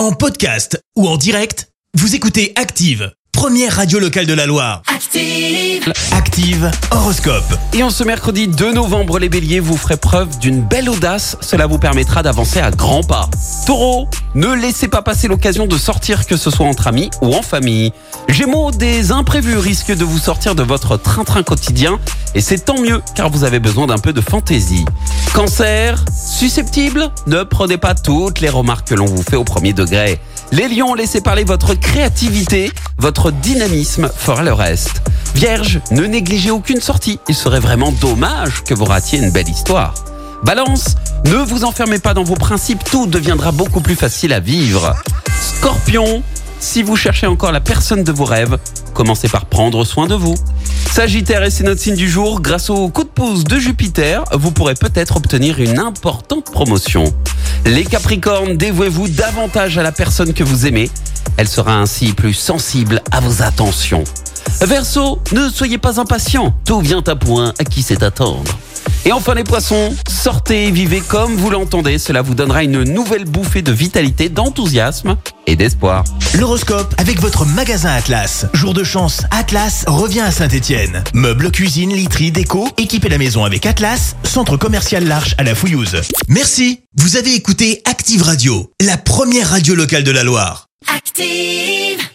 En podcast ou en direct, vous écoutez Active, première radio locale de la Loire. Active. Active Horoscope. Et en ce mercredi 2 novembre, les béliers, vous ferez preuve d'une belle audace. Cela vous permettra d'avancer à grands pas. Taureau, ne laissez pas passer l'occasion de sortir, que ce soit entre amis ou en famille. Gémeaux, des imprévus risquent de vous sortir de votre train-train quotidien. Et c'est tant mieux, car vous avez besoin d'un peu de fantaisie. Cancer, susceptible, ne prenez pas toutes les remarques que l'on vous fait au premier degré. Les lions, laissez parler votre créativité, votre dynamisme fera le reste. Vierge, ne négligez aucune sortie, il serait vraiment dommage que vous ratiez une belle histoire. Balance, ne vous enfermez pas dans vos principes, tout deviendra beaucoup plus facile à vivre. Scorpion, si vous cherchez encore la personne de vos rêves, commencez par prendre soin de vous. Sagittaire, et c'est notre signe du jour, grâce au coup de pouce de Jupiter, vous pourrez peut-être obtenir une importante promotion. Les Capricornes, dévouez-vous davantage à la personne que vous aimez. Elle sera ainsi plus sensible à vos attentions. Verseau, ne soyez pas impatient. Tout vient à point à qui sait attendre. Et enfin les poissons, sortez et vivez comme vous l'entendez. Cela vous donnera une nouvelle bouffée de vitalité, d'enthousiasme et d'espoir. L'horoscope avec votre magasin Atlas. Jour de chance, Atlas revient à Saint-Étienne. Meubles, cuisine, literie, déco, équipez la maison avec Atlas, centre commercial L'Arche à la Fouillouse. Merci. Vous avez écouté Active Radio, la première radio locale de la Loire. Active.